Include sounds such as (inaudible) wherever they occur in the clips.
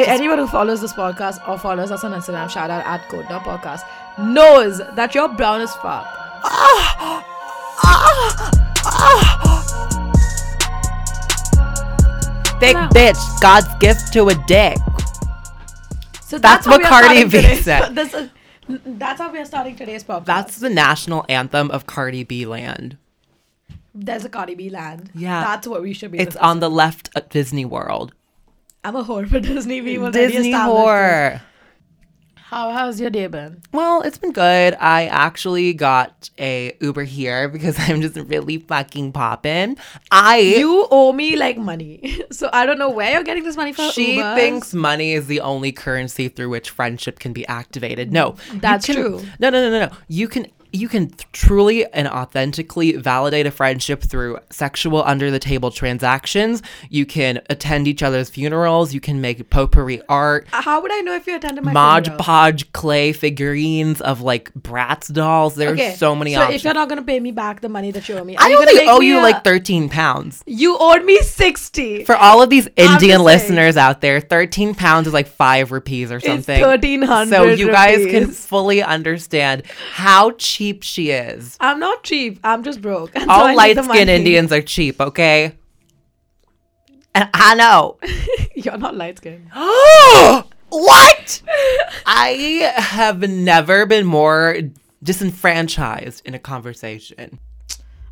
Hey, anyone who follows this podcast or follows us on Instagram, shout out at Code Podcast, knows that you're brown as fuck. Thick No. bitch, God's gift to a dick. So That's how what Cardi B said. (laughs) This is- that's how we are starting today's podcast. That's the national anthem of Cardi B land. There's a Cardi B land. Yeah. That's what we should be. It's on the left at Disney World. I'm a whore for (laughs) Disney. We will Disney How whore. how's your day been? Well, it's been good. I actually got a Uber here because (laughs) I'm just really fucking popping. I You owe me like money, (laughs) so I don't know where you're getting this money from. she Ubers. thinks money is the only currency through which friendship can be activated. No, That's can- true. No, no, no, no, no. You can you can truly and authentically validate a friendship through sexual under the table transactions. You can attend each other's funerals. You can make potpourri art. Uh, how would I know if you attended my Mod funeral? Podge clay figurines of like Bratz dolls. There's so many so options. if you're not gonna pay me back the money that you owe me, I only owe you a- like 13 pounds. You owed me sixty. For all of these Indian saying. listeners out there, 13 pounds is like five rupees or something. It's 1300 So you guys can fully understand how cheap she is. I'm not cheap. I'm just broke. (laughs) And All need light skinned. Indians are cheap, okay? And I know. (laughs) You're not light skinned. (gasps) what? I have never been more disenfranchised in a conversation.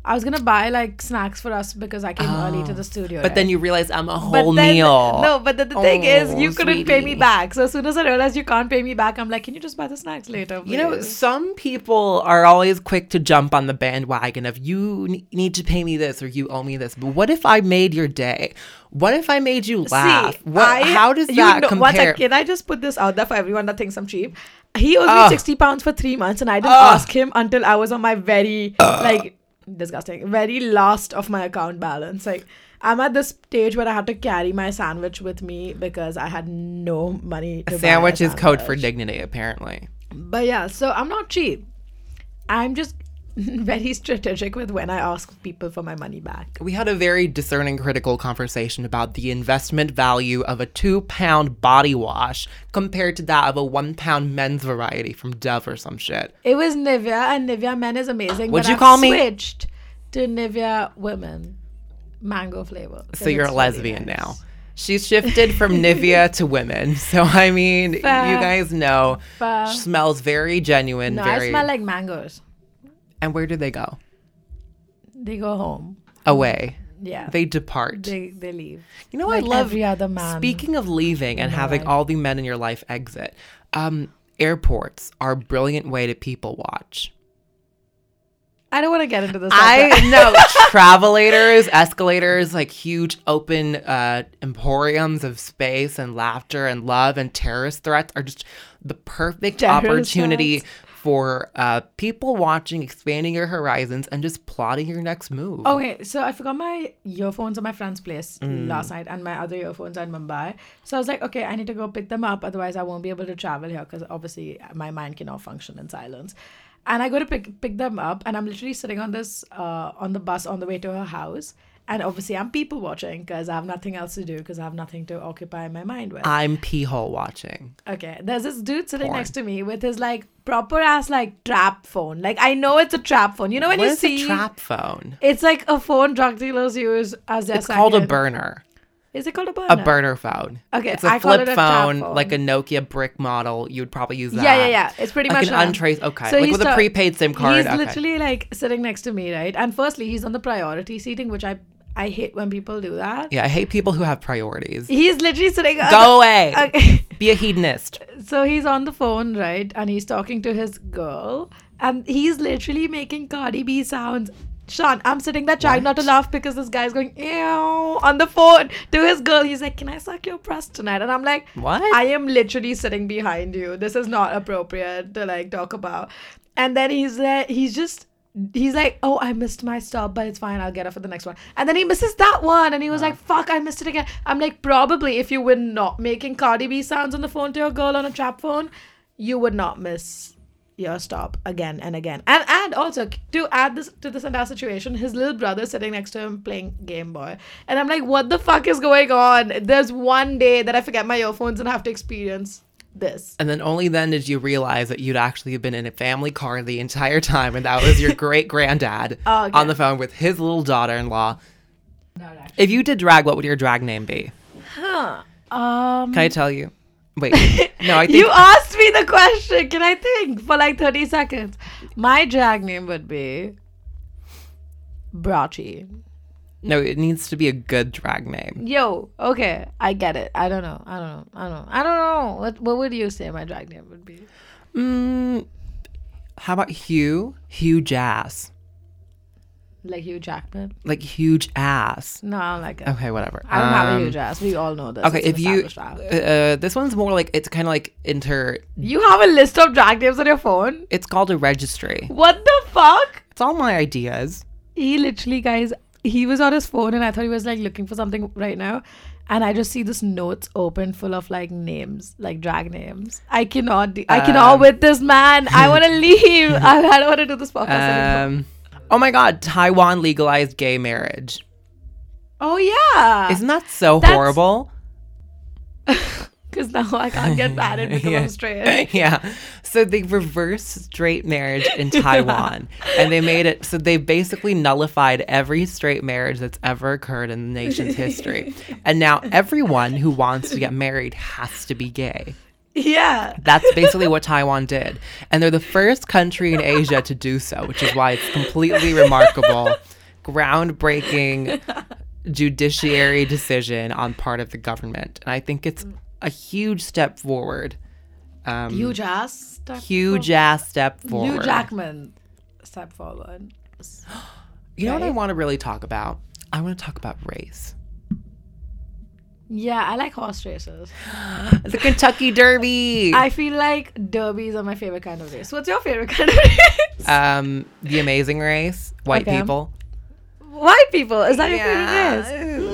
I was gonna buy like snacks for us because I came early to the ah. studio. Oh. But right? then you realize I'm a But whole then- meal. No, but then the thing is, oh, you Oh, couldn't pay me back. So as soon as I realized you can't pay me back, I'm like, can you just buy the snacks later? You know, some people are always quick to jump on the bandwagon of you ne- need to pay me this or you owe me this. But what if I made your day? What if I made you laugh? See, what, I- how does you that know- compare? sec, can I just put this out there for everyone that thinks I'm cheap? He owes Ugh. me sixty pounds for three months, and I didn't Ugh. ask him until I was on my very like disgusting, very last of my account balance. Like I'm at this stage where I had to carry my sandwich with me because I had no money. To A buy sandwich is code for dignity, apparently. But yeah, so I'm not cheap. I'm just (laughs) very strategic with when I ask people for my money back. We had a very discerning, critical conversation about the investment value of a two pound body wash compared to that of a one pound men's variety from Dove or some shit. It was Nivea, and Nivea Men is amazing. But you I've call me? Switched to Nivea Women, mango flavor. So you're a lesbian now. She's shifted from (laughs) Nivea to women. (laughs) So I mean, you guys know Fair. she smells very genuine. No, very. I smell like mangoes. And where do they go? They go home. Away. Yeah, They depart. they they leave. you know, like I love every other man Speaking of leaving and having life. all the men in your life exit, um, airports are a brilliant way to people watch. I don't want to get into this. I know (laughs) travelators, escalators, like huge open uh, emporiums of space and laughter and love and terrorist threats are just the perfect Terrorist opportunity threats. For uh, people watching, expanding your horizons, and just plotting your next move. Okay, so I forgot my earphones at my friend's place Mm. last night, and my other earphones are in Mumbai. So I was like, okay, I need to go pick them up, otherwise I won't be able to travel here because obviously my mind cannot function in silence. And I go to pick pick them up, and I'm literally sitting on this uh, on the bus on the way to her house, and obviously I'm people watching because I have nothing else to do because I have nothing to occupy my mind with. I'm pee hole watching. Okay, there's this dude sitting Porn. next to me with his like proper ass like trap phone. Like I know it's a trap phone. You know when What you see a trap phone? it's like a phone drug dealers use as their It's called a burner. Is it called a burner? A burner phone. Okay, it's a I flip it a phone, phone. like a Nokia brick model. You would probably use that. Yeah, yeah, yeah. It's pretty Like much an untraced. Okay, So like with a prepaid SIM card. He's okay. literally like sitting next to me, right? And firstly, he's on the priority seating, which I I hate when people do that. Yeah, I hate people who have priorities. He's literally sitting. Go away. (laughs) Okay. Be a hedonist. so he's on the phone, right? And he's talking to his girl, and he's literally making Cardi B sounds. Sean, I'm sitting there trying not to laugh because this guy's going ew on the phone to his girl. He's like, "Can I suck your breast tonight?" And I'm like, What? I am literally sitting behind you. This is not appropriate to like talk about. And then he's there. He's just. He's like, oh, I missed my stop, but it's fine. I'll get up for the next one. And then he misses that one, and he was uh-huh. like, fuck, I missed it again. I'm like, probably if you were not making Cardi B sounds on the phone to your girl on a trap phone, you would not miss your stop again and again. And and also to add this to this entire situation, his little brother sitting next to him playing Game Boy. And I'm like, what the fuck is going on? There's one day that I forget my earphones and have to experience this. And then only then did you realize that you'd actually been in a family car the entire time, and that was your (laughs) great granddad Oh, okay. on the phone with his little daughter in law. If you did drag, what would your drag name be? Um Can I tell you? Wait, no, I (laughs) think You asked me the question. Can I think for like 30 seconds? My drag name would be Brachi. No. It needs to be a good drag name. Yo, okay, I get it. I don't know. I don't know. I don't know. I don't know. What what would you say my drag name would be? Mm, how about Hugh? Hugh Jazz, Like Hugh Jackman? like huge ass. No, I don't like it. Okay, whatever. I don't have a Um, huge ass. We all know this. Okay, It's if you, uh, uh, this one's more like it's kind of like inter. you have a list of drag names on your phone. It's called a registry. What the fuck? It's all my ideas. He literally, guys, he was on his phone and I thought he was like looking for something right now. And I just see this notes open full of like names, like drag names. I cannot, de- I cannot Um, with this man. I want to (laughs) leave. I, I don't want to do this podcast anymore. Um, oh my God, Taiwan legalized gay marriage. Oh yeah, Isn't that so That's- horrible? (laughs) because now I can't get married because (laughs) Yeah. I'm straight. (laughs) yeah. So they reversed straight marriage in (laughs) Taiwan and they made it so they basically nullified every straight marriage that's ever occurred in the nation's history. And now everyone who wants to get married has to be gay. Yeah. That's basically what Taiwan did. And they're the first country in Asia to do so, which is why it's completely remarkable, groundbreaking judiciary decision on part of the government. And I think it's a huge step forward. Um, Huge ass. Step huge ass step forward. forward. Hugh Jackman. Step forward. You know what I want to really talk about? I want to talk about race. Yeah, I like horse races. The Kentucky (laughs) Derby. I feel like derbies are my favorite kind of race. What's your favorite kind of race? um, the Amazing Race. White Okay. people. White people. Is that Yeah. your favorite race?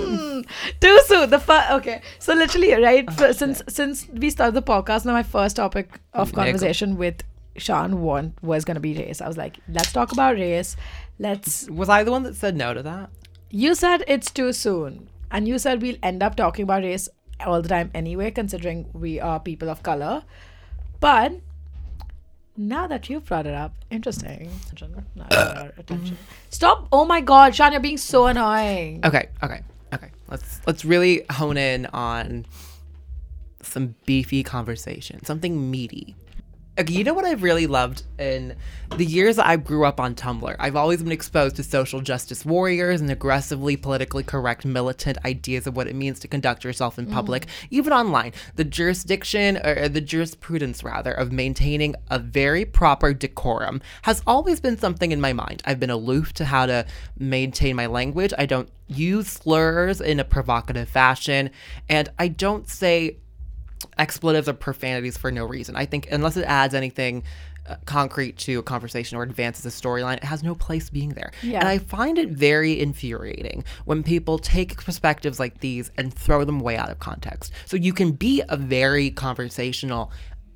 Too soon. The first. Okay. So literally, right? Ah, for- since since we started the podcast, now my first topic of Nickel. conversation with Sean one was gonna be race. I was like, let's talk about race. Let's. Was I the one that said no to that? You said it's too soon, and you said we'll end up talking about race all the time anyway, considering we are people of color. But now that you've brought it up, interesting. Now I got our attention. Stop! Oh my God, Sean, you're being so annoying. Okay, okay. Let's let's really hone in on some beefy conversation, something meaty. Okay, you know what I've really loved in the years that I grew up on Tumblr? I've always been exposed to social justice warriors and aggressively politically correct militant ideas of what it means to conduct yourself in public, mm. even online. The jurisdiction, or the jurisprudence rather, of maintaining a very proper decorum has always been something in my mind. I've been aloof to how to maintain my language. I don't use slurs in a provocative fashion, and I don't say expletives or profanities for no reason. I think unless it adds anything uh, concrete to a conversation or advances a storyline, it has no place being there. Yeah. And I find it very infuriating when people take perspectives like these and throw them way out of context. So you can be a very conversational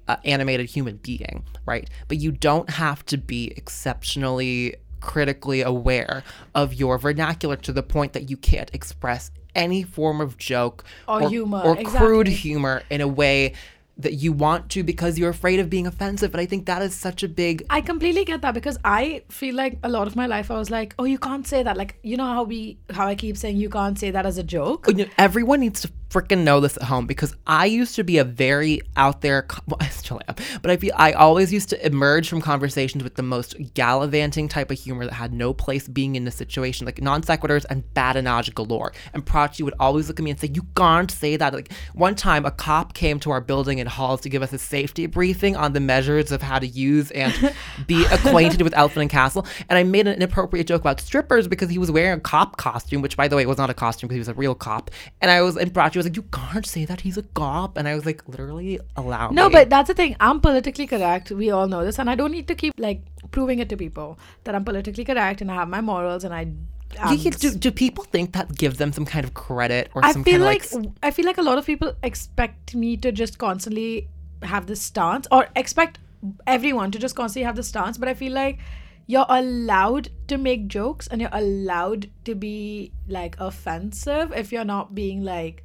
uh, animated human being, right? But you don't have to be exceptionally critically aware of your vernacular to the point that you can't express any form of joke Or humor, or crude humor in a way that you want to because you're afraid of being offensive. And I think that is such a big I completely get that because I feel like a lot of my life I was like, oh, you can't say that. Like, you know how we, how I keep saying you can't say that as a joke. Oh, you know, everyone needs to freaking know this at home because I used to be a very out there. (laughs) Well, I still am, but I feel I always used to emerge from conversations with the most gallivanting type of humor that had no place being in the situation, like non sequiturs and badinage galore. And Prachi would always look at me and say, "You can't say that." Like one time, a cop came to our building in halls to give us a safety briefing on the measures of how to use and (laughs) be acquainted with Elephant and Castle, and I made an inappropriate joke about strippers because he was wearing a cop costume, which by the way was not a costume because he was a real cop. And I was and Prachi was like, "You can't say that he's a cop," and I was like, "Literally, allow No, me." but that's the thing. I'm politically correct. We all know this, and I don't need to keep like proving it to people that I'm politically correct and I have my morals and I. Yeah, yeah, do, do people think that gives them some kind of credit or I some feel kind like, of like I feel like a lot of people expect me to just constantly have this stance or expect everyone to just constantly have the stance, but I feel like you're allowed to make jokes and you're allowed to be like offensive if you're not being like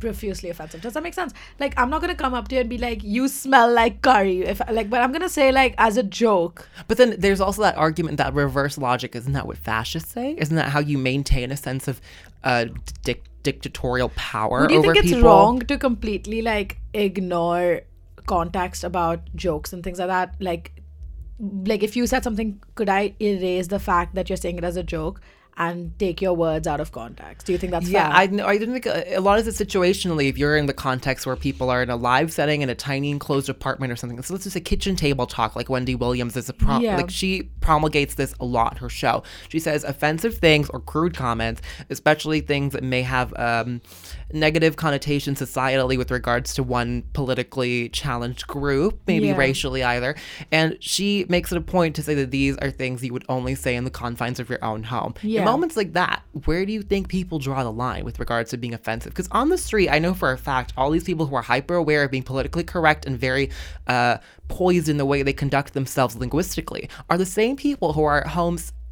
profusely offensive. Does that make sense? Like I'm not gonna come up to you and be like, "You smell like curry," if like, but I'm gonna say like as a joke. But then there's also that argument that reverse logic isn't that what fascists say? Isn't that how you maintain a sense of uh, dic- dictatorial power Do you think it's people? wrong to completely like ignore context about jokes and things like that? Like, like if you said something, could I erase the fact that you're saying it as a joke? And take your words out of context. Do you think that's Yeah, fair? I, kn- I didn't think a, a lot of it situationally. If you're in the context where people are in a live setting in a tiny enclosed apartment or something, so let's just a kitchen table talk, like Wendy Williams is a prom- Yeah. like she promulgates this a lot in her show. She says offensive things or crude comments, especially things that may have um, negative connotations societally with regards to one politically challenged group, maybe Yeah. racially either. And she makes it a point to say that these are things you would only say in the confines of your own home. Yeah. In moments like that, where do you think people draw the line with regards to being offensive? Because on the street, I know for a fact all these people who are hyper aware of being politically correct and very uh, poised in the way they conduct themselves linguistically are the same people who are at home s- like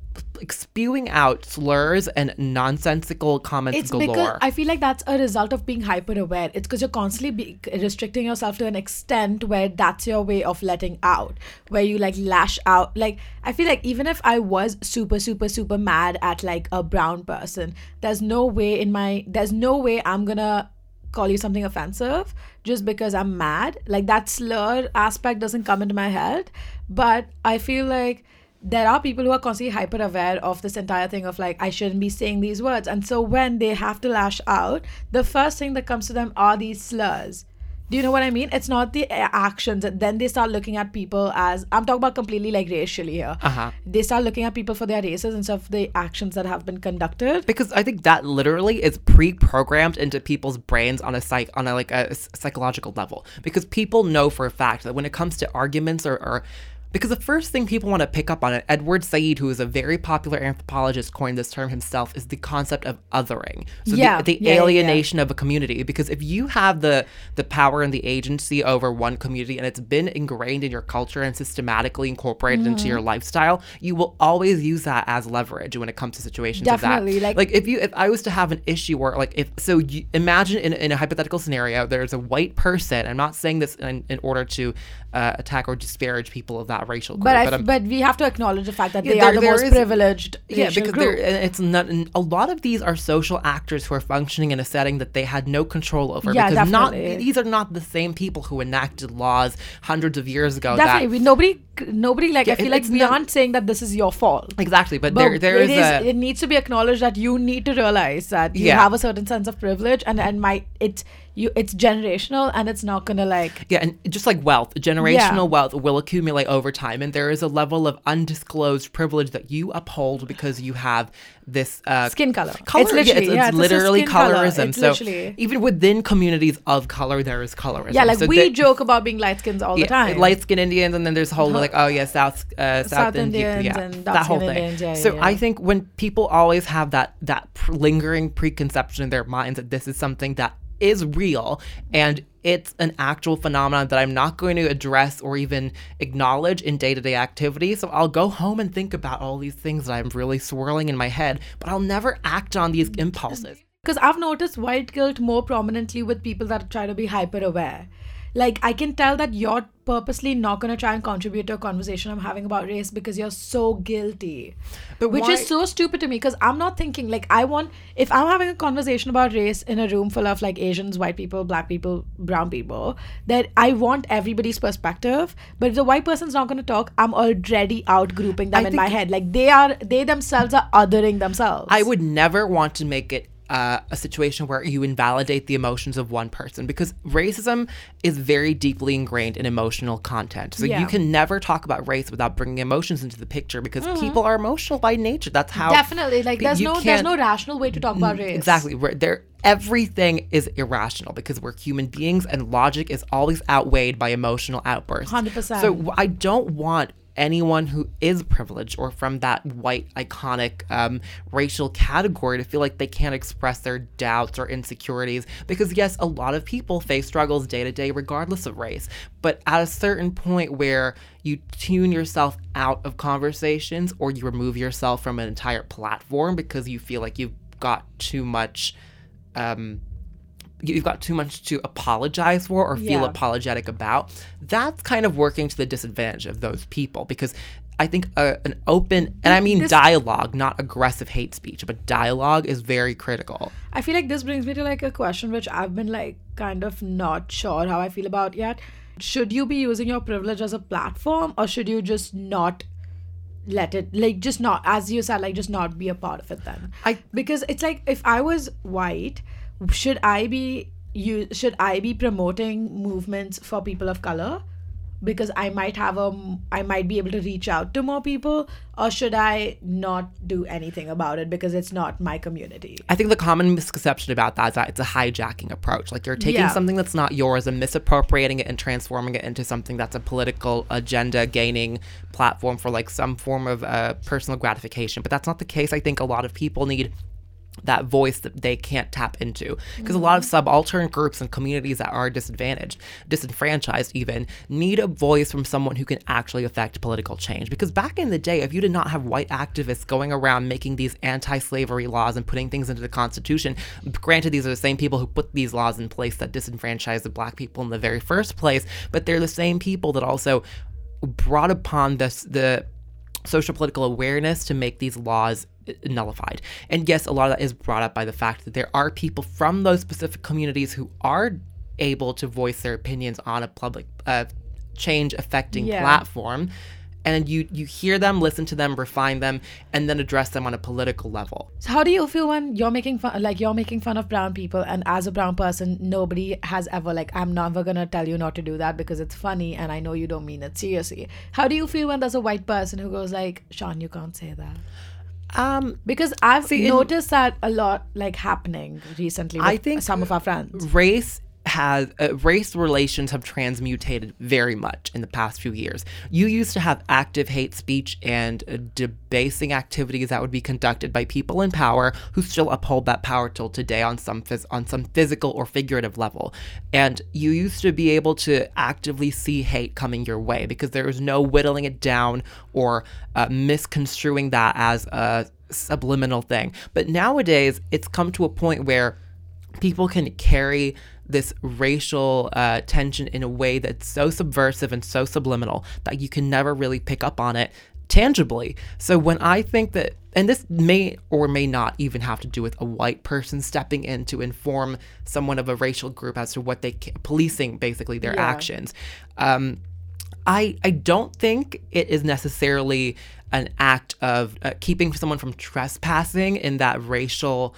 spewing out slurs and nonsensical comments it's galore. because I feel like that's a result of being hyper aware. It's because you're constantly be- restricting yourself to an extent where that's your way of letting out, where you like lash out. Like I feel like even if I was super super super mad at like a brown person, there's no way in my there's no way I'm gonna call you something offensive just because I'm mad. Like that slur aspect doesn't come into my head, but I feel like there are people who are constantly hyper aware of this entire thing of like I shouldn't be saying these words. And so when they have to lash out, the first thing that comes to them are these slurs. Do you know what I mean? It's not the actions. Then they start looking at people as I'm talking about completely like racially here. Uh-huh. They start looking at people for their races instead of the actions that have been conducted. because I think that literally is pre-programmed into people's brains on a psych on a like a psychological level. Because people know for a fact that when it comes to arguments or, or because the first thing people want to pick up on it, Edward Said, who is a very popular anthropologist, coined this term himself, is the concept of othering. So Yeah, the, the yeah, yeah, yeah. alienation of a community. Because if you have the the power and the agency over one community and it's been ingrained in your culture and systematically incorporated into Mm-hmm. your lifestyle, you will always use that as leverage when it comes to situations Definitely, of that. like- like if you if I was to have an issue where like if so you imagine in, in a hypothetical scenario there's a white person. I'm not saying this in, in order to uh, attack or disparage people of that racial group, But I, but, but we have to acknowledge the fact that Yeah, they there- are the most is- privileged yeah, because group. it's not a lot of these are social actors who are functioning in a setting that they had no control over. Yeah, because definitely. not these are not the same people who enacted laws hundreds of years ago. Definitely, that, we, nobody, nobody like Yeah, I feel it- like we not- aren't saying that this is your fault. exactly, but, But there there it is, is, a it needs to be acknowledged that you need to realize that you Yeah. have a certain sense of privilege and and might it's you it's generational and it's not gonna like Yeah, and just like wealth, generational Yeah. wealth will accumulate over time, and there is a level of undisclosed privilege that you uphold because you have this uh, Skin color. Color, It's yeah, literally- it's, yeah, it's it's just literally skin color. colorism. It's so literally- even within communities of color, there is colorism. yeah like So we joke about being light skins all the time light skinned Indians, and then there's a whole like, oh yeah, South uh, South, South Indi- Indians yeah, and that whole thing. Indians, yeah, so yeah, I think when people always have that that pr- lingering preconception in their minds that this is something that is real and it's an actual phenomenon that I'm not going to address or even acknowledge in day to day activity. So I'll go home and think about all these things that I'm really swirling in my head, but I'll never act on these impulses. because I've noticed white guilt more prominently with people that try to be hyper aware. Like I can tell that you're purposely not going to try and contribute to a conversation I'm having about race because you're so guilty. But which why- is so stupid to me because I'm not thinking like I want if I'm having a conversation about race in a room full of like Asians, white people, black people, brown people, that I want everybody's perspective. But if the white person's not going to talk, I'm already out grouping them I in my head. Like they are, they themselves are othering themselves. I would never want to make it uh, a situation where you invalidate the emotions of one person because racism is very deeply ingrained in emotional content. So Yeah. you can never talk about race without bringing emotions into the picture because people are emotional by nature. That's how Definitely, like there's no there's no rational way to talk about race. Exactly. There, everything is irrational because we're human beings, and logic is always outweighed by emotional outbursts. 100%. So I don't want anyone who is privileged or from that white iconic um, racial category to feel like they can't express their doubts or insecurities. Because yes a lot of people face struggles day to day regardless of race. But at a certain point where you tune yourself out of conversations or you remove yourself from an entire platform because you feel like you've got too much um, you've got too much to apologize for or feel Yeah. apologetic about, that's kind of working to the disadvantage of those people because I think uh, an open, and I mean This- dialogue, not aggressive hate speech, but dialogue is very critical. I feel like this brings me to like a question which I've been like kind of not sure how I feel about yet. Should you be using your privilege as a platform or should you just not let it like just not as you said like just not be a part of it then I- because it's like if i was white should i be you should i be promoting movements for people of color because i might have a i might be able to reach out to more people or should i not do anything about it because it's not my community I think the common misconception about that is that it's a hijacking approach. Like you're taking Yeah. something that's not yours and misappropriating it and transforming it into something that's a political agenda gaining platform for like some form of uh, personal gratification. But that's not the case. I think a lot of people need that voice that they can't tap into. Because a lot of subaltern groups and communities that are disadvantaged disenfranchised even need a voice from someone who can actually affect political change. Because back in the day if you did not have white activists going around making these anti-slavery laws and putting things into the constitution granted these are the same people who put these laws in place that disenfranchised the black people in the very first place but they're the same people that also brought upon this the social political awareness to make these laws nullified. And yes, a lot of that is brought up by the fact that there are people from those specific communities who are able to voice their opinions on a public uh, change affecting Yeah. platform. And you you hear them, listen to them, refine them, and then address them on a political level. So how do you feel when you're making fun like you're making fun of brown people and as a brown person nobody has ever like I'm never gonna tell you not to do that because it's funny and I know you don't mean it seriously. How do you feel when there's a white person who goes like, Sean, you can't say that? Um, Because I've See, in- noticed that a lot like happening recently with I think- some of our friends. race has uh, race relations have transmutated very much in the past few years. You used to have active hate speech and uh, debasing activities that would be conducted by people in power who still uphold that power till today on some phys- on some physical or figurative level. And you used to be able to actively see hate coming your way because there was no whittling it down or uh, misconstruing that as a subliminal thing. But nowadays, it's come to a point where people can carry this racial uh, tension in a way that's so subversive and so subliminal that you can never really pick up on it tangibly. So when I think that, and this may or may not even have to do with a white person stepping in to inform someone of a racial group as to what they policing basically their Yeah. actions. Um, I I don't think it is necessarily an act of uh, keeping someone from trespassing in that racial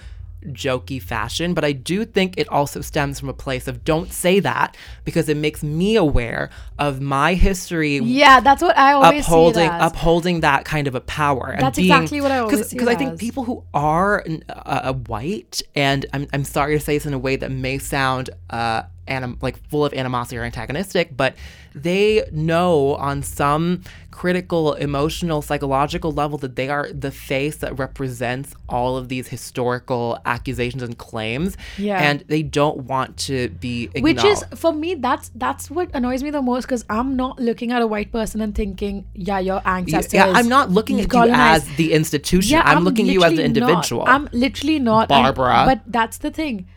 jokey fashion, but I do think it also stems from a place of don't say that because it makes me aware of my history Yeah, that's what I always upholding see it as. upholding that kind of a power. and That's exactly what I always see Because I think people who are uh, uh, white, and I'm, I'm sorry to say this in a way that may sound uh, anim- like full of animosity or antagonistic, but they know on some critical, emotional, psychological level that they are the face that represents all of these historical accusations and claims, Yeah. and they don't want to be which is for me that's that's what annoys me the most because i'm not looking at a white person and thinking yeah your ancestors yeah, I'm not looking at you as the institution. I'm, looking at you as an literally not. individual. i'm literally not and- Barbara. but that's the thing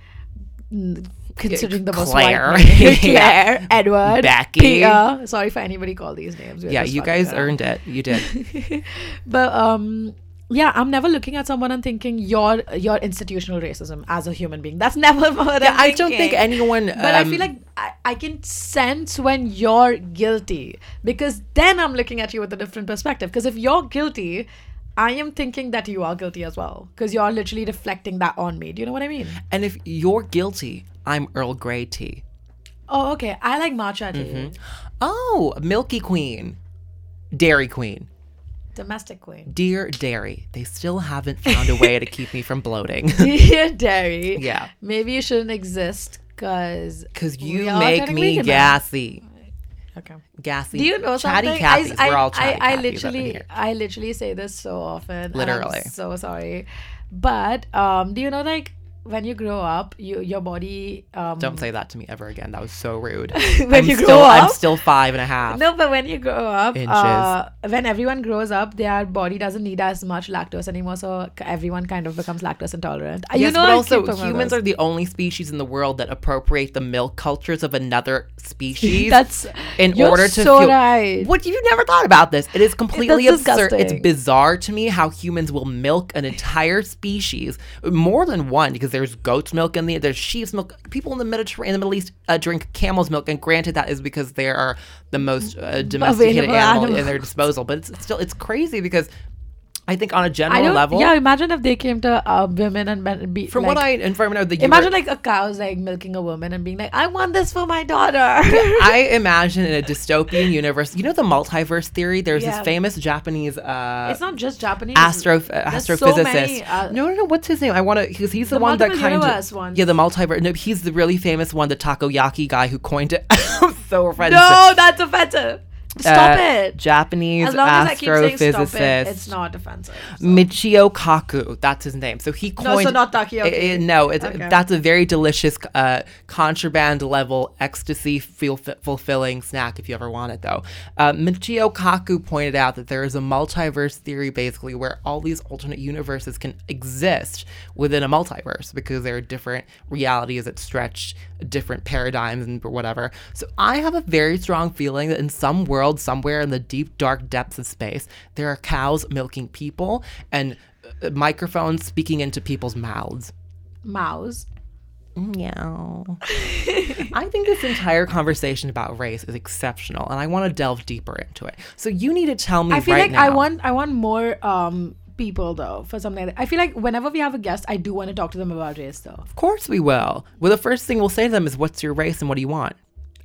considering the most Claire. white. (laughs) Yeah. claire edward Becky. Peter. sorry for anybody call these names We're yeah, you guys earned it. You did. (laughs) but um yeah i'm never looking at someone and thinking your your institutional racism as a human being that's (laughs) never what Yeah, I don't think anyone. But I um, feel like I, I can sense when you're guilty because then I'm looking at you with a different perspective. Because if you're guilty, I am thinking that you are guilty as well because you're literally reflecting that on me. Do you know what I mean? And if you're guilty, I'm Earl Grey tea. Oh, okay. I like matcha tea. Mm-hmm. Oh, Milky Queen, Dairy Queen, Domestic queen. dear Dairy. They still haven't found a way to keep me from bloating. (laughs) Dear Dairy. Yeah. Maybe you shouldn't exist because Cause you make me gassy. Okay. Gassy. Do you know chatty something? Cathy's. I, We're all I, chatty I, I literally. I literally say this so often. Literally. so sorry, but um, do you know like when you grow up, you your body um. Don't say that to me ever again. That was so rude. (laughs) When I'm you grow still, I'm still five and a half. No, but when you grow up, uh, when everyone grows up, their body doesn't need as much lactose anymore, so everyone kind of becomes lactose intolerant. Uh, Yes, you know, but also keep talking about humans are the only species in the world that appropriate the milk cultures of another species. (laughs) That's in order to so feel right. what you've never thought about this it is completely That's absurd it's bizarre to me how humans will milk an entire species more than one because there's goat's milk in the there's sheep's milk. People in the mediterranean in the middle east uh, drink camel's milk and granted that is because they are the most uh, domesticated Available animal. in their disposal but it's, it's still it's crazy because i think on a general level Yeah, imagine if they came to uh, women and men. Be, from like, what i and from the imagine like a cow's like milking a woman and being like, "I want this for my daughter." (laughs) I imagine in a dystopian universe, you know the multiverse theory. There's Yeah. this famous Japanese uh, it's not just Japanese. astro uh, There's so astrophysicist. many, uh, no, no, no. What's his name? I want to because he's the, The one that kind of ones. yeah, the multiverse. No, he's the really famous one, the takoyaki guy who coined it. (laughs) I'm so offensive. No, that's offensive. Stop Uh, it. Japanese As long as I keep saying stop it, astrophysicist it's not offensive. so. Michio Kaku. That's his name. So he coined. No, so not takoyaki. Eh, eh, no, it's, Okay. that's a very delicious uh, contraband level ecstasy feel fulfilling snack if you ever want it though. Uh, Michio Kaku pointed out that there is a multiverse theory basically where all these alternate universes can exist within a multiverse because there are different realities that stretch different paradigms and whatever. So I have a very strong feeling that in some world somewhere in the deep dark depths of space there are cows milking people and uh, microphones speaking into people's mouths. Mouse. Meow. (laughs) I think this entire conversation about race is exceptional, and I want to delve deeper into it. So you need to tell me I feel right like now. I want I want more um people though for something like that. I feel like whenever we have a guest, I do want to talk to them about race though. Of course we will. Well, the first thing we'll say to them is, "What's your race and what do you want?"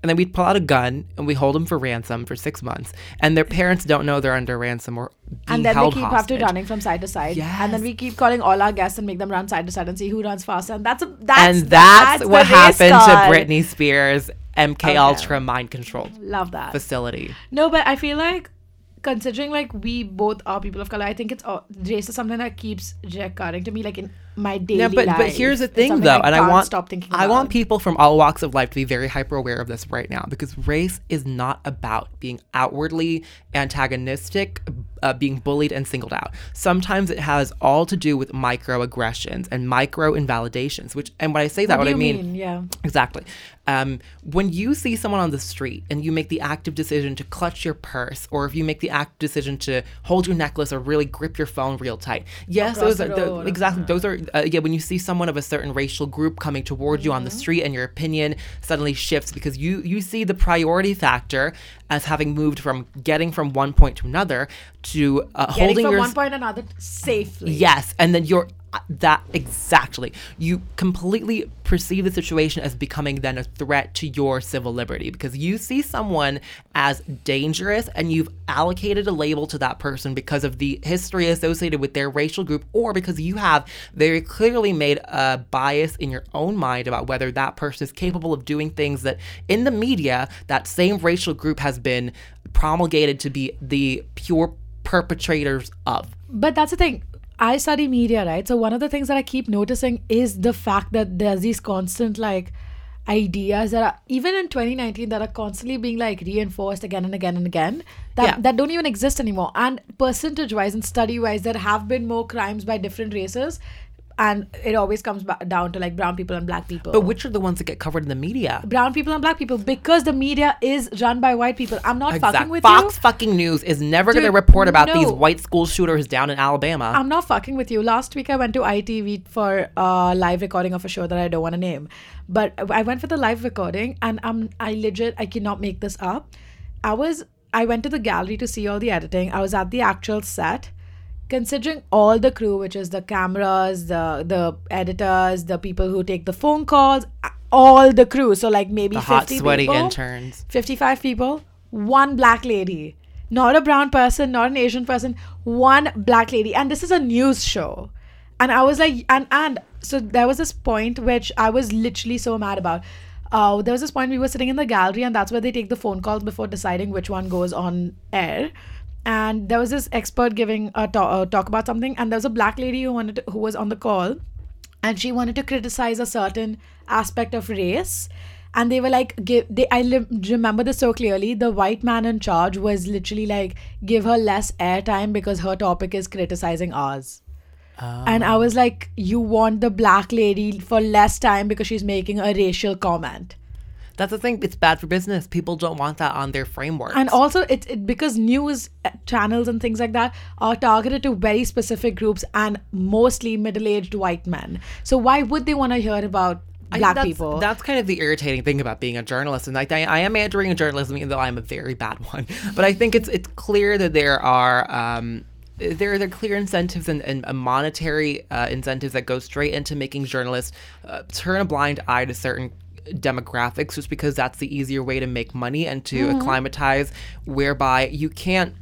And then we'd pull out a gun and we hold them for ransom for six months, and their parents don't know they're under ransom or being And then they keep hostage. after running from side to side. And then we keep calling all our guests and make them run side to side and see who runs faster. And that's a, that's and that's, the what happened card. to Britney Spears' MK Okay. Ultra mind control Love that. facility. No, but I feel like considering like we both are people of color, I think it's uh, race is something that keeps recurring to me like in my daily Yeah, but life. but here's the thing though, and I want stop thinking. I about. want people from all walks of life to be very hyper aware of this right now because race is not about being outwardly antagonistic, uh, being bullied and singled out. Sometimes it has all to do with microaggressions and micro invalidations. Which and when I say that, What what, I mean, mean? Yeah. Exactly. Um, when you see someone on the street and you make the active decision to clutch your purse, or if you make the active decision to hold your necklace or really grip your phone real tight, yes, Across those are the exactly those are uh, yeah. When you see someone of a certain racial group coming towards you on the Mm-hmm. street, and your opinion suddenly shifts because you you see the priority factor as having moved from getting from one point to another to uh, Getting holding from your one point to another safely. Yes, and then you're that exactly. You completely perceive the situation as becoming then a threat to your civil liberty because you see someone as dangerous and you've allocated a label to that person because of the history associated with their racial group or because you have very clearly made a bias in your own mind about whether that person is capable of doing things that in the media that same racial group has been promulgated to be the pure perpetrators of. But that's the thing. I study media, right? So one of the things that I keep noticing is the fact that there's these constant like ideas that are even in 2019 that are constantly being like reinforced again and again and again that Yeah. that don't even exist anymore. And percentage wise and study wise, there have been more crimes by different races, and it always comes back down to like brown people and black people. But which are the ones that get covered in the media? brown people and black people because the media is run by white people. I'm not fucking with Fox you. Fox fucking News is never going to report about these white school shooters down in Alabama. I'm not fucking with you. Last week I went to ITV for a live recording of a show that I don't want to name, but I went for the live recording and I'm I legit I cannot make this up. I was I went to the gallery to see all the editing. I was at the actual set. Considering all the crew, which is the cameras, the the editors, the people who take the phone calls, all the crew. So like maybe the hot, sweaty people. interns. 55 people, one black lady. Not a brown person, not an Asian person, one black lady. And this is a news show. And I was like, and and so there was this point which I was literally so mad about. uh, there was this point we were sitting in the gallery, and that's where they take the phone calls before deciding which one goes on air. And there was this expert giving a, to- a uh, talk about something, and there was a black lady who wanted to, who was on the call, and she wanted to criticize a certain aspect of race. And they were like give they i li- remember this so clearly the white man in charge was literally like give her less airtime because her topic is criticizing ours. Ah. And i was like you want the black lady for less time because she's making a racial comment That's the thing. It's bad for business. People don't want that on their framework. and also it, it because news uh, channels and things like that are targeted to very specific groups and mostly middle-aged white men so why would they want to hear about I black that's, people That's kind of the irritating thing about being a journalist, and like I, I am entering in journalism, even though I'm a very bad (laughs) one. But I think it's it's clear that there are. Um, there, there are clear incentives and, and uh, monetary uh, incentives that go straight into making journalists uh, turn a blind eye to certain demographics just because that's the easier way to make money and to acclimatize whereby you can't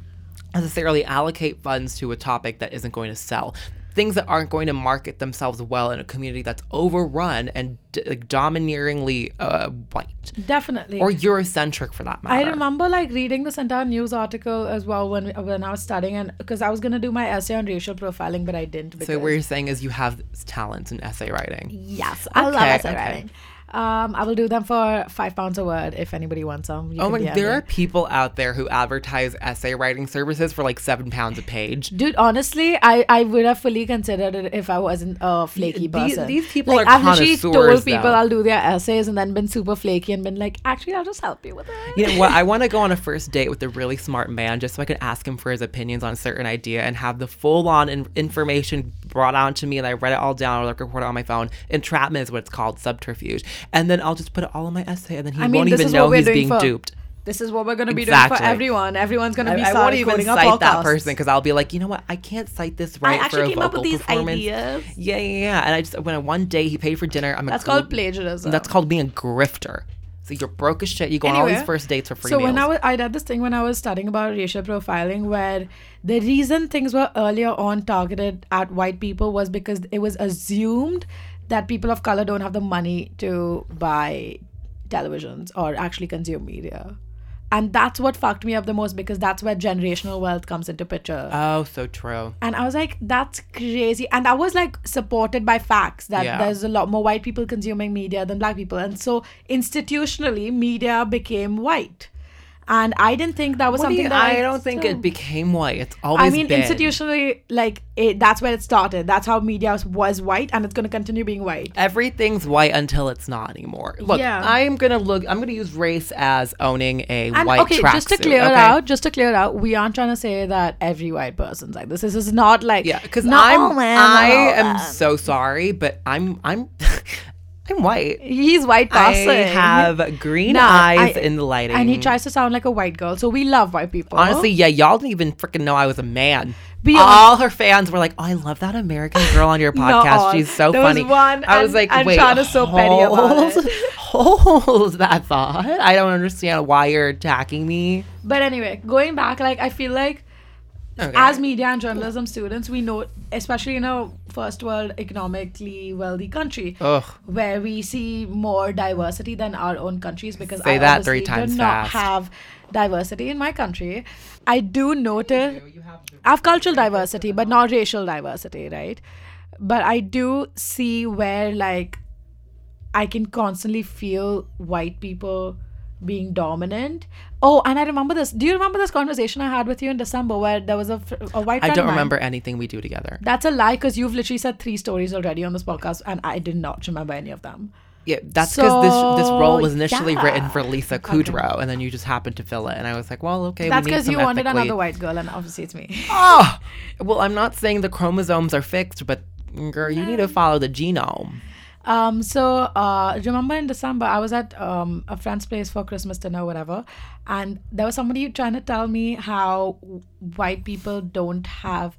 necessarily allocate funds to a topic that isn't going to sell. Things that aren't going to market themselves well in a community that's overrun and d- like domineeringly uh, white definitely or Eurocentric for that matter. I remember like reading this entire news article as well when when I was studying and because I was gonna do my essay on racial profiling but I didn't. Because, So what you're saying is you have talents in essay writing. yes, I love essay okay. writing. Um, I will do them for five pounds a word if anybody wants them. You Oh my! DM There me. are people out there who advertise essay writing services for like seven pounds a page. Dude, honestly, I, I would have fully considered it if I wasn't a flaky person. these people like, are I've literally told people though. I'll do their essays and then been super flaky and been like, actually, I'll just help you with it. You know what? I (laughs) want to go on a first date with a really smart man just so I can ask him for his opinions on a certain idea and have the full on in- information brought on to me and I read it all down or like record it on my phone. Entrapment is what it's called, subterfuge. And then I'll just put it all in my essay and then he I mean, won't even know he's being for- duped. This is what we're going to be doing for everyone. Everyone's going to be I won't start even cite that person because I'll be like, you know what? I can't cite this right for actually a came vocal up with these performance. ideas. Yeah, yeah, yeah. And I just when one day he paid for dinner. I'm a That's gr- called plagiarism. That's called being a grifter. So you're broke as shit. You go on all these first dates for free so meals. when I was, I did this thing when I was studying about racial profiling, where the reason things were earlier on targeted at white people was because it was assumed that people of color don't have the money to buy televisions or actually consume media. And that's what fucked me up the most because that's where generational wealth comes into picture. oh, so true. And I was like, that's crazy. And that was like supported by facts that Yeah. there's a lot more white people consuming media than black people. And so institutionally, media became white. And I didn't think that was What do something you- that I don't think still- it became white. It's always I mean, been. institutionally, like it, that's where it started. That's how media was, was white, and it's going to continue being white. Everything's white until it's not anymore. Look, Yeah. I am gonna look. I'm gonna use race as owning a And white okay, just to clear okay? it out, just to clear it out, we aren't trying to say that every white person's like this. This is not like Yeah, because I'm. I am so sorry, but I'm. I'm. (laughs) I'm white. He's white I have green Nah, eyes I- in the lighting. and he tries to sound like a white girl. So we love white people. Honestly, yeah, y'all didn't even freaking know I was a man. Be All her fans were like, "Oh, I love that American girl on your (laughs) podcast. She's so There was funny." one, I was and- like, and "Wait, Shana's so petty about it." (laughs) Hold that thought. I don't understand why you're attacking me. But anyway, going back, like I feel like Okay. as media and journalism students, we know, especially in a first world economically wealthy country, Ugh. where we see more diversity than our own countries because Say I that obviously three times do not fast. have diversity in my country. I do notice I have cultural diversity, but not racial diversity, right? But I do see where like I can constantly feel white people being dominant. Oh, and I remember this. Do you remember this conversation I had with you in December where there was a, a white I don't remember anything we do together. That's a lie because you've literally said three stories already on this podcast, and I did not remember any of them. Yeah, that's because this this role was initially yeah. written for Lisa Kudrow, and then you just happened to fill it, and I was like, well, okay, That's because you wanted another white girl, and obviously it's me. Oh, well, I'm not saying the chromosomes are fixed, but girl, you need to follow the genome. Um, so uh, remember in December, I was at um, a friend's place for Christmas dinner, whatever, and there was somebody trying to tell me how white people don't have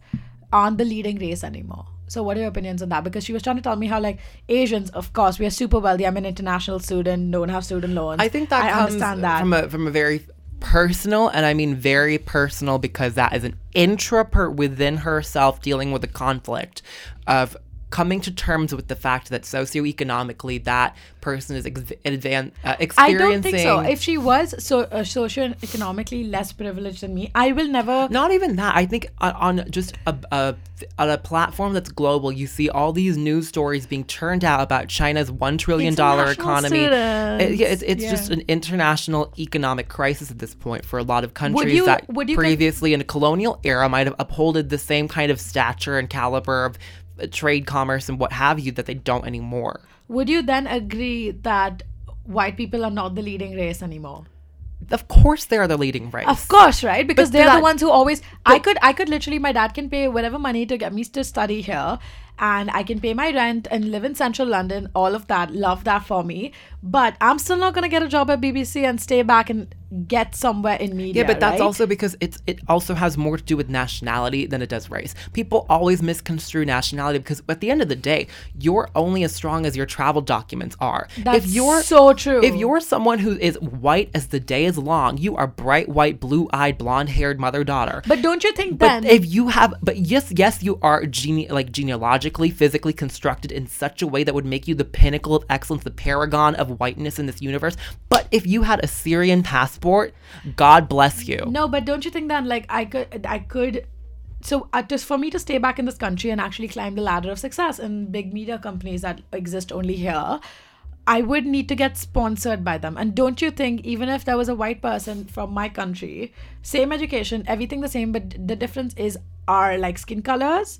aren't the leading race anymore. So what are your opinions on that? Because she was trying to tell me how like Asians, of course, we are super wealthy. I'm an international student, don't have student loans. I think that I understand that. from a from a very personal, and I mean very personal because that is an intra within herself dealing with the conflict of coming to terms with the fact that socioeconomically that person is ex- advan- uh, I don't think so. If she was so uh, socioeconomically less privileged than me, I will never. not even that. I think on, on just a, a on a platform that's global, you see all these news stories being turned out about China's one trillion dollar economy. It- yeah, it's it's just an international economic crisis at this point for a lot of countries you- that would you con- previously in a colonial era might have upholded the same kind of stature and caliber of uh, trade, commerce, and what have you that they don't anymore. Would you then agree that white people are not the leading race anymore? Of course, they are the leading race. Of course, right? Because But they're that- the ones who always. I could, I could literally. My dad can pay whatever money to get me to study here, and I can pay my rent and live in central London. All of that, love that for me. But I'm still not gonna get a job at BBC and stay back and get somewhere in media. Yeah, but that's right? also because it's it also has more to do with nationality than it does race. People always misconstrue nationality because at the end of the day, you're only as strong as your travel documents are. That's if you're so true. If you're someone who is white as the day is long, you are bright white, blue-eyed, blonde-haired mother daughter. But don't you think But then? if you have, but yes, yes, you are gene like physically constructed in such a way that would make you the pinnacle of excellence, the paragon of whiteness in this universe. But if you had a Syrian passport, God bless you. No, but don't you think that like I could I could so uh, just for me to stay back in this country and actually climb the ladder of success in big media companies that exist only here, I would need to get sponsored by them. And don't you think even if there was a white person from my country, same education, everything the same, but the difference is our like skin colors?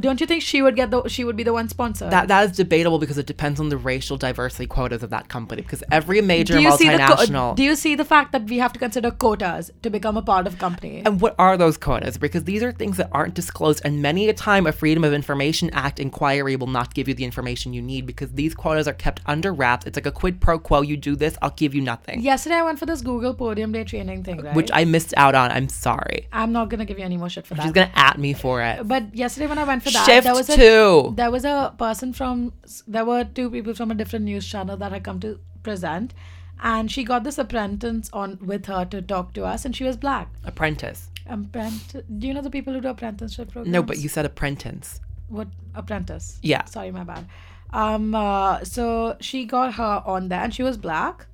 Don't you think she would get the she would be the one sponsored? That that is debatable because it depends on the racial diversity quotas of that company. Because every major do you see the multinational. co- do you see the fact that we have to consider quotas to become a part of a company? and what are those quotas? Because these are things that aren't disclosed, and many a time a Freedom of Information Act inquiry will not give you the information you need because these quotas are kept under wraps. It's like a quid pro quo. You do this, I'll give you nothing. Yesterday I went for this Google Podium Day training thing, right? Which I missed out on. I'm sorry. I'm not gonna give you any more shit for that. She's gonna at me for it. but yesterday when I went for that, Shift there was a two. there was a person from there were two people from a different news channel that had come to present, and she got this apprentice on with her to talk to us, and she was black. Apprentice. Apprentice. Do you know the people who do apprenticeship programs? No, but you said apprentice. what apprentice? Yeah. Sorry, my bad. Um. Uh, so she got her on there, and she was black.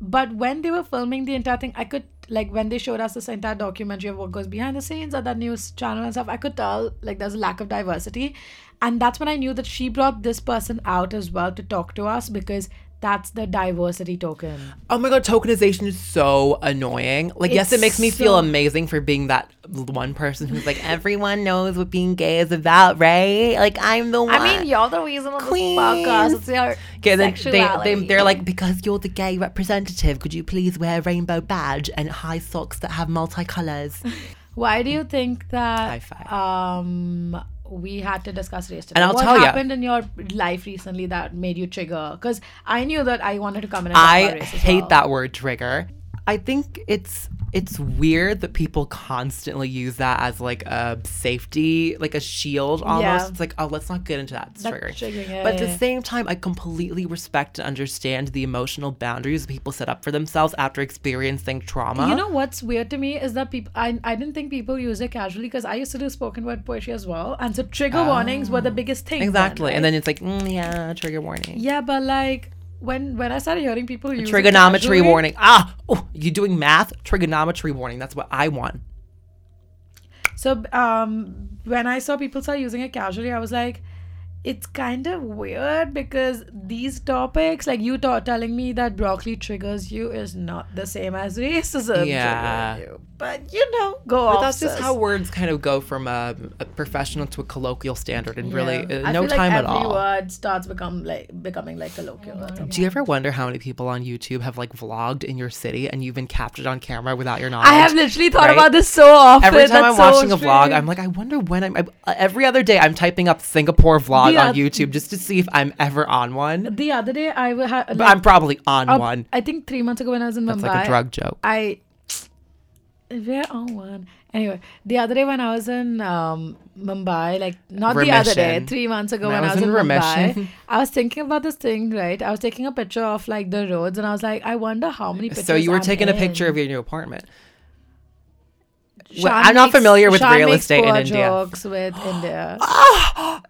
But when they were filming the entire thing, I could like when they showed us this entire documentary of what goes behind the scenes at that news channel and stuff. I could tell like there's a lack of diversity, and that's when I knew that she brought this person out as well to talk to us because that's the diversity token. Oh my god, tokenization is so annoying. Like, yes, it makes me feel amazing for being that one person who's like, everyone knows what being gay is about, right? Like, I'm the one. I mean, you're the reason on Queen. this podcast. It's your Okay, then they, they, they're like, because you're the gay representative, could you please wear a rainbow badge and high socks that have multicolors? (laughs) Why do you think that um we had to discuss race today? And I'll what tell ya. happened in your life recently that made you trigger? Because I knew that I wanted to come in and I about race as hate well. that word trigger. I think it's it's weird that people constantly use that as like a safety, like a shield almost. Yeah. It's like, oh, let's not get into that. It's That's triggering. triggering, yeah, but at yeah, the same time, I completely respect and understand the emotional boundaries people set up for themselves after experiencing trauma. You know what's weird to me is that people I, I didn't think people use it casually because I used to do spoken word poetry as well, and so trigger warnings were the biggest thing. then, exactly, and then it's like, mm, yeah, trigger warning. yeah, but like when when I started hearing people use Trigonometry warning. Ah, oh, you doing math? Trigonometry warning. That's what I want. So um, when I saw people start using it casually, I was like, it's kind of weird because these topics, like you ta- telling me that broccoli triggers you, is not the same as racism Yeah. you. But you know, go But that's just how words kind of go from a, a professional to a colloquial standard in really uh, no feel like time at every all. word starts become like becoming like colloquial. Do you ever wonder how many people on YouTube have like vlogged in your city and you've been captured on camera without your knowledge? I have literally thought right? about this so often. Every time I'm That's so watching a vlog. I'm like, I wonder when I'm. I, every other day, I'm typing up Singapore vlog On YouTube just to see if I'm ever on one. the other day I wa- had. But I'm probably on uh, one. I think three months ago when I was in That's Mumbai. That's like a drug joke. I we're on one. Anyway, the other day when I was in um, Mumbai, like not the other day, three months ago When when, I was was, in in, Mumbai, remission. I was thinking about this thing, right? I was taking a picture of like the roads, and I was like, I wonder how many pictures. So you were I'm taking a picture of your new apartment. Well, I'm not familiar with Sean real estate in India. Jokes with India. (gasps)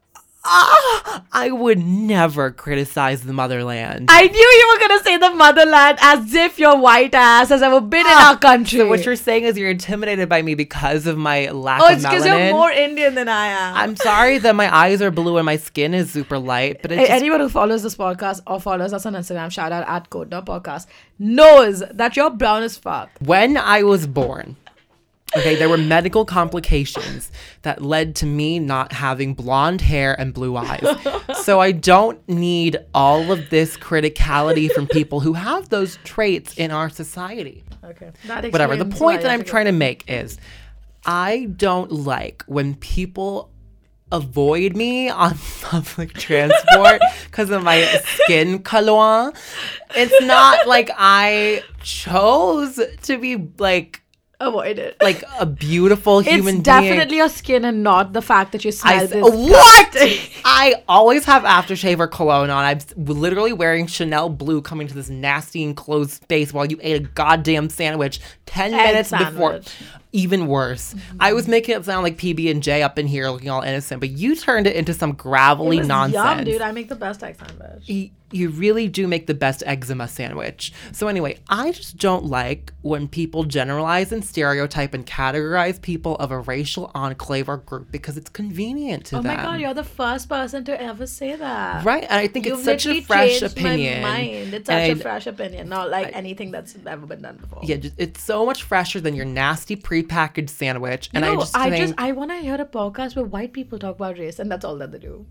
ah, I would never criticize the motherland. I knew you were gonna say the motherland as if your white ass has ever been in our country. Ah, so what you're saying is you're intimidated by me because of my lack oh, of melanin. Oh, it's because you're more Indian than I am. I'm sorry that my eyes are blue and my skin is super light, but it's Hey, just, anyone who follows this podcast or follows us on Instagram, shout out at Code Not Podcast, knows that you're brown as fuck. when I was born, okay, there were medical complications that led to me not having blonde hair and blue eyes. (laughs) so I don't need all of this criticality from people who have those traits in our society. Okay. That Whatever. The point that I'm trying to make is I don't like when people avoid me on (laughs) public transport (laughs) because of my skin color. It's not like I chose to be like avoid it. like a beautiful human it's being. definitely your skin and not the fact that you smell I this. what? (laughs) I always have aftershave or cologne on. I'm literally wearing Chanel blue coming to this nasty enclosed space while you ate a goddamn sandwich 10 Egg minutes before. Even worse. I was making it sound like PB and J up in here looking all innocent, but you turned it into some gravelly nonsense. Yum, dude. I make the best egg sandwich. Y- you really do make the best eczema sandwich. So anyway, I just don't like when people generalize and stereotype and categorize people of a racial enclave or group because it's convenient to Oh them. my god, you're the first person to ever say that. Right, and I think You've it's such a fresh opinion. My mind. It's And such a I- fresh opinion, not like anything that's ever been done before. Yeah, just, it's so much fresher than your nasty prepackaged sandwich. You and know, I just I think, just I want to hear a podcast where white people talk about race, and that's all that they do.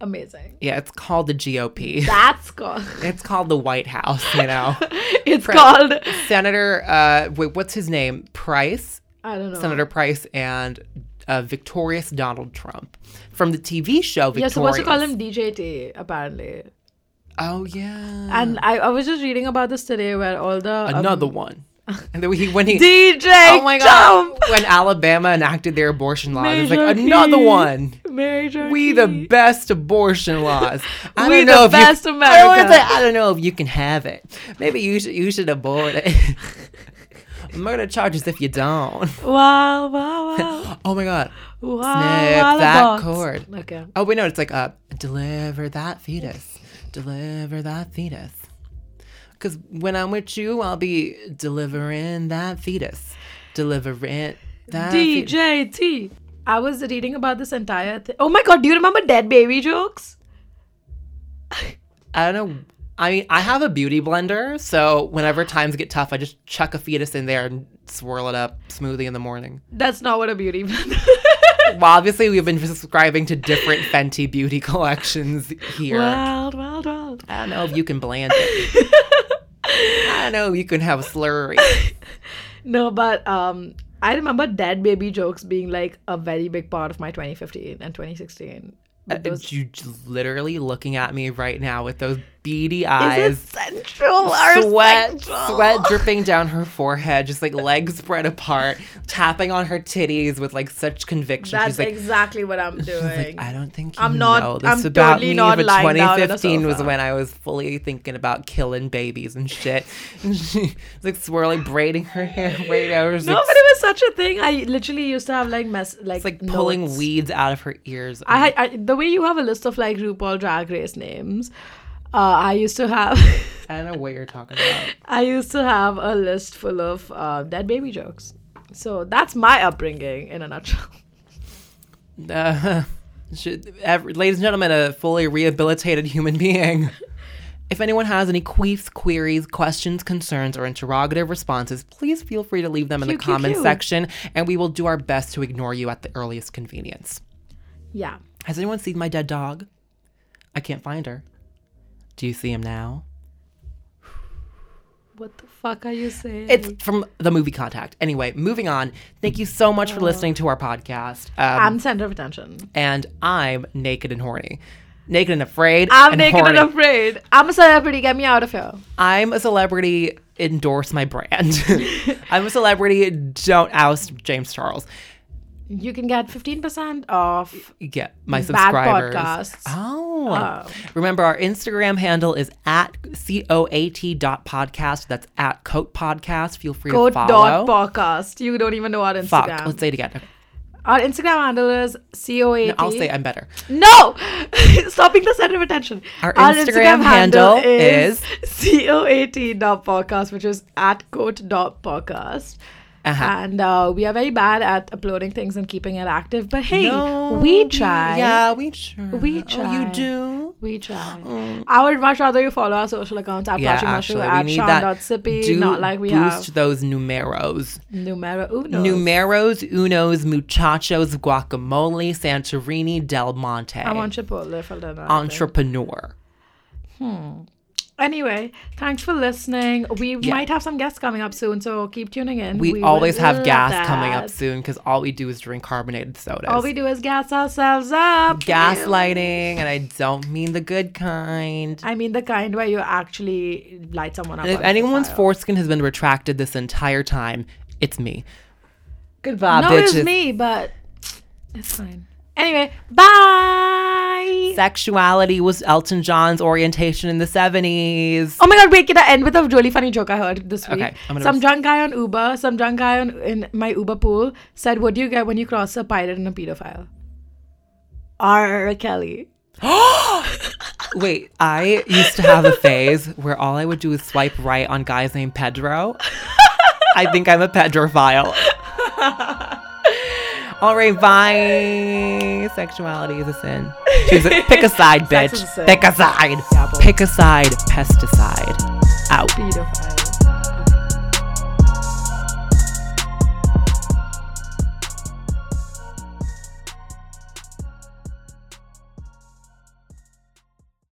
Amazing. yeah, it's called the GOP. That's (laughs) called. it's called the White House. You know, (laughs) it's called. Senator. Uh, wait, what's his name? Price. I don't know. Senator Price and uh, victorious Donald Trump from the TV show You're Victorious. supposed to call him DJT, apparently. Oh yeah, And I, I was just reading about this today where all the. um, another one. And then he when he DJ oh my god when Alabama enacted their abortion laws, it's like another one. Major. We the best abortion laws. I We don't the if best you, America. I, I don't know if you can have it. Maybe you should you should abort it. (laughs) Murder charges if you don't. (laughs) Wow, wow, wow. (laughs) Oh my god. wow, Snip wow, that box. cord. Okay. Oh wait, no, it's like uh, deliver that fetus, deliver that fetus. Because when I'm with you, I'll be delivering that fetus, delivering that. DJT. I was reading about this entire thing. Oh my god, do you remember dead baby jokes? I don't know. I mean, I have a beauty blender, so whenever (gasps) times get tough, I just chuck a fetus in there and swirl it up smoothie in the morning. That's not what a beauty blender. (laughs) well, obviously, we've been subscribing to different Fenty beauty (laughs) collections here. Wild, wild, wild. I don't know if you can blend it. (laughs) (laughs) I know you can have a slurry. (laughs) No, but um, I remember dead baby jokes being like a very big part of my 2015 and 2016. But Uh, those- you literally looking at me right now with those beady eyes. sensual Sweat, sexual? sweat dripping down her forehead, just like legs spread apart, tapping on her titties with like such conviction. That's like, exactly what I'm doing. like, I don't think you I'm not- know this I'm about totally me. not but lying down on a 2015 was when I was fully thinking about killing babies and shit. And (laughs) she like swirling, braiding her hair. Was no, like, but it was such a thing. I literally used to have like mess like it's like pulling weeds out of her ears. I, I the way you have a list of like RuPaul Drag Race names. Uh, I used to have I don't know what you're talking about. (laughs) I used to have a list full of uh, dead baby jokes. So that's my upbringing in a nutshell. (laughs) Uh, (laughs) should, every, ladies and gentlemen, a fully rehabilitated human being. If anyone has any queefs, queries, questions, concerns, or interrogative responses, please feel free to leave them in the Cute, cute, comments cute. section, and we will do our best to ignore you at the earliest convenience. Yeah. Has anyone seen my dead dog? I can't find her. Do you see him now? What the fuck are you saying? It's from the movie Contact. Anyway, moving on. Thank you so much for listening to our podcast. Um, I'm center of attention. and I'm naked and horny. Naked and afraid. I'm and naked horny. and afraid. I'm a celebrity. Get me out of here. I'm a celebrity. Endorse my brand. (laughs) I'm a celebrity. Don't oust James Charles. You can get 15% off. Get my Bad subscribers. podcasts. Oh. Oh. Remember, our Instagram handle is at coat dot podcast. That's at coat podcast. Feel free Code to dot follow. podcast. You don't even know our Fuck. Instagram. Let's say it again. Our Instagram handle is COAT. No, I'll say I'm better. No! (laughs) Stopping the center of attention. Our Instagram handle is- COAT dot podcast, which is at quote dot podcast. Uh-huh. And uh, we are very bad at uploading things and keeping it active. But hey, No, we try. Yeah, we try. We Oh, try. you do? We try. I would much rather you follow our social accounts at Mm. Yeah, we at need that. Sean.sippy, not like we boost have those numeros. numero uno. Numeros, unos, muchachos, guacamole, Santorini, Del Monte. I want Chipotle for dinner. I think. Entrepreneur. Anyway, thanks for listening. We Yeah. might have some guests coming up soon, so keep tuning in. We, would always have love gas coming up soon because all we do is drink carbonated sodas. All we do is gas ourselves up. Gaslighting, and I don't mean the good kind. I mean the kind where you actually light someone up. And if anyone's foreskin has been retracted this entire time, it's me. Goodbye, no, bitches. it's me, but it's fine. Anyway, bye. Sexuality was Elton John's orientation in the 70s. Oh my god, wait, can I end with a really funny joke I heard this week? Okay, I'm some drunk guy on Uber, some drunk guy on, in my Uber pool said, What do you get when you cross a pirate and a pedophile? R. Kelly. (gasps) Wait, I used to have a phase where all I would do is swipe right on guys named Pedro. I think I'm a Pedrophile. (laughs) All right, bye. Sexuality is a sin. Choose a, pick a side, (laughs) bitch. a. Pick a side. Pick a side. Pesticide. Out. Pedophile.